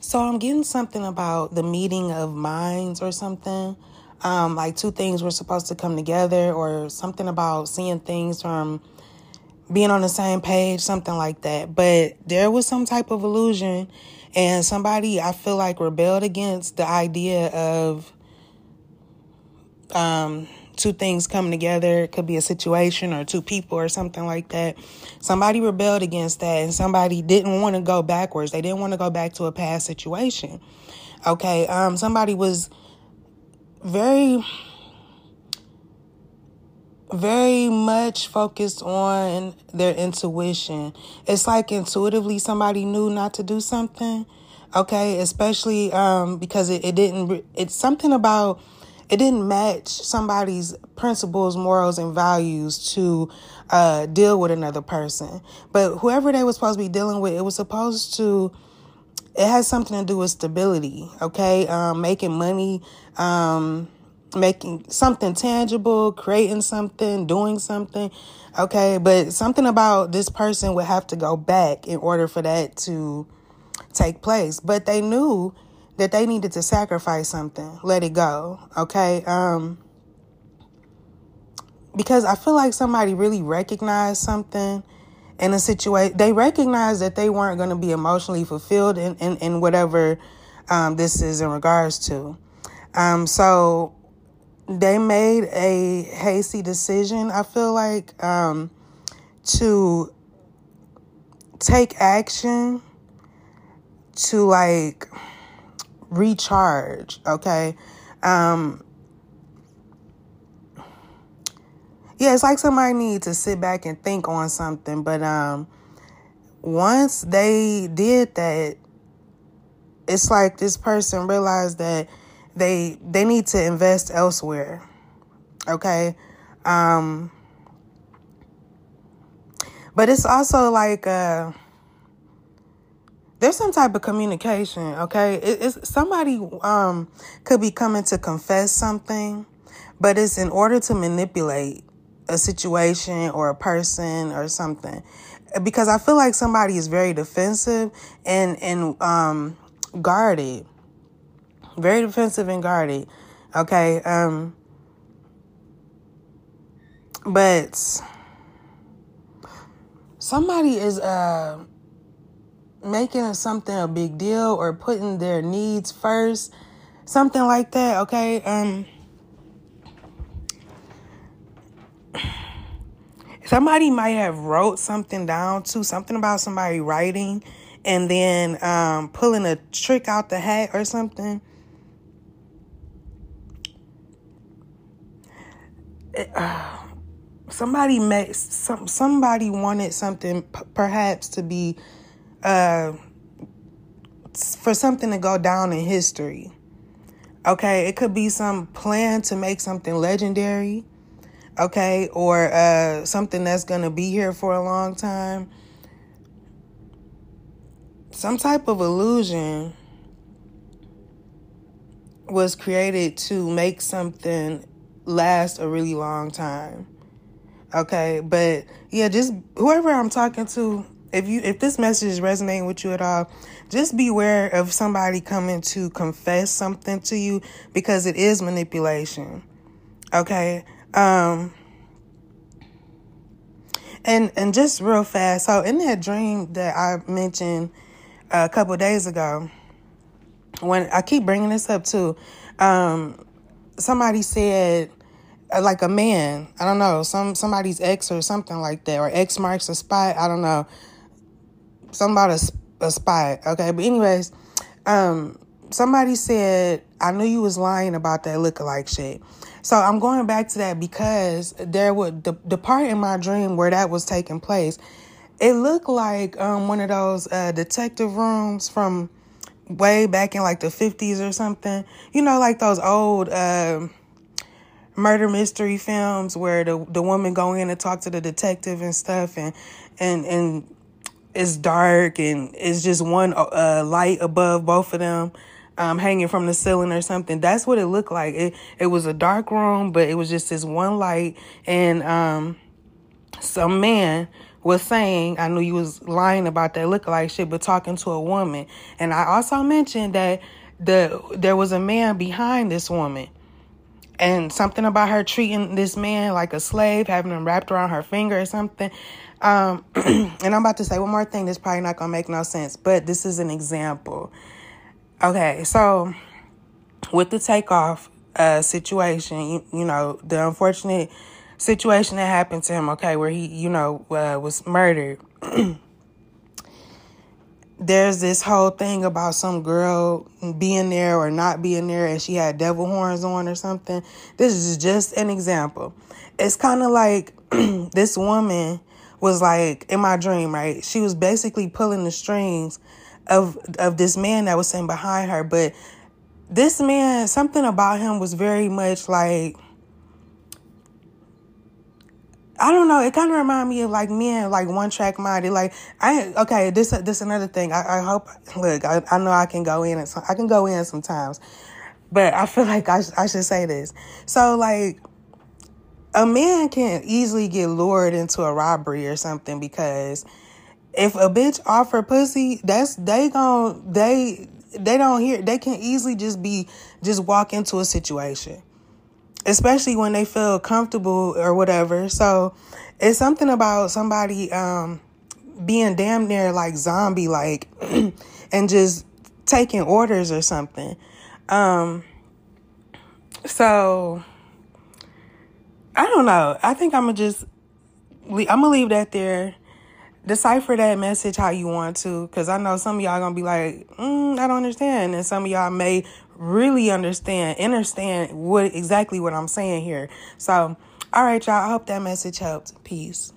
So I'm getting something about the meeting of minds or something. Um, like two things were supposed to come together, or something about seeing things from being on the same page, something like that. But there was some type of illusion, and somebody I feel like rebelled against the idea of um, two things coming together. It could be a situation or two people or something like that. Somebody rebelled against that, and somebody didn't want to go backwards. They didn't want to go back to a past situation. Okay, um, somebody was very very much focused on their intuition. It's like intuitively somebody knew not to do something. Okay, especially um, because it, it didn't, it's something about, it didn't match somebody's principles, morals, and values to uh, deal with another person. But whoever they were supposed to be dealing with, it was supposed to, it has something to do with stability, okay? Um, making money, um, making something tangible, creating something, doing something. Okay, but something about this person would have to go back in order for that to take place. But they knew that they needed to sacrifice something, let it go. Okay? Um because I feel like somebody really recognized something in a situation. They recognized that they weren't going to be emotionally fulfilled in, in, in whatever um, this is in regards to. Um, so they made a hasty decision, I feel like, um, to take action to like recharge, okay? Um, yeah, it's like somebody needs to sit back and think on something, but um, once they did that, it's like this person realized that they they need to invest elsewhere. Okay? Um but it's also like uh there's some type of communication, okay? It, it's somebody um could be coming to confess something, but it's in order to manipulate a situation or a person or something. Because I feel like somebody is very defensive and and um guarded very defensive and guarded. Okay. Um, but somebody is uh making something a big deal or putting their needs first, something like that. Okay. Um. Somebody might have wrote something down too, something about somebody writing and then um, pulling a trick out the hat or something uh, somebody met some somebody wanted something p- perhaps to be uh for something to go down in history. Okay, it could be some plan to make something legendary. Okay, or uh something that's going to be here for a long time. Some type of illusion was created to make something last a really long time. Okay, but yeah, just whoever I'm talking to, if you if this message is resonating with you at all, just beware of somebody coming to confess something to you because it is manipulation. Okay? Um and and just real fast, so in that dream that I mentioned a couple days ago, when I keep bringing this up too, um, somebody said uh, like a man. I don't know, some somebody's ex or something like that, or X marks a spot. I don't know, somebody a spy, Okay, but anyways, um, somebody said I knew you was lying about that lookalike shit. So I'm going back to that because there would the the part in my dream where that was taking place. It looked like um, one of those uh, detective rooms from way back in like the 50s or something. You know, like those old. Uh, murder mystery films where the the woman go in and talk to the detective and stuff and and and it's dark and it's just one uh, light above both of them um, hanging from the ceiling or something. That's what it looked like. It it was a dark room, but it was just this one light and um, some man was saying, I knew you was lying about that look like shit, but talking to a woman. And I also mentioned that the there was a man behind this woman. And something about her treating this man like a slave, having him wrapped around her finger or something. Um, and I'm about to say one more thing that's probably not gonna make no sense, but this is an example. Okay, so with the Takeoff uh, situation, you, you know, the unfortunate situation that happened to him, okay, where he, you know, uh, was murdered. There's this whole thing about some girl being there or not being there and she had devil horns on or something. This is just an example. It's kind of like this woman was like in my dream, right? She was basically pulling the strings of of this man that was sitting behind her, but this man, something about him was very much like I don't know. It kind of reminded me of like men, like one track minded. Like I okay, this this another thing. I, I hope. Look, I, I know I can go in and I can go in sometimes, but I feel like I I should say this. So like, a man can easily get lured into a robbery or something because if a bitch offer pussy, that's they gon' they they don't hear they can easily just be just walk into a situation especially when they feel comfortable or whatever. So it's something about somebody um being damn near like zombie like and just taking orders or something. Um so i don't know. I think i'm gonna just i'm gonna leave that there decipher that message how you want to because i know some of y'all gonna be like mm, i don't understand and some of y'all may really understand understand what exactly what i'm saying here. So all right y'all i hope that message helped. Peace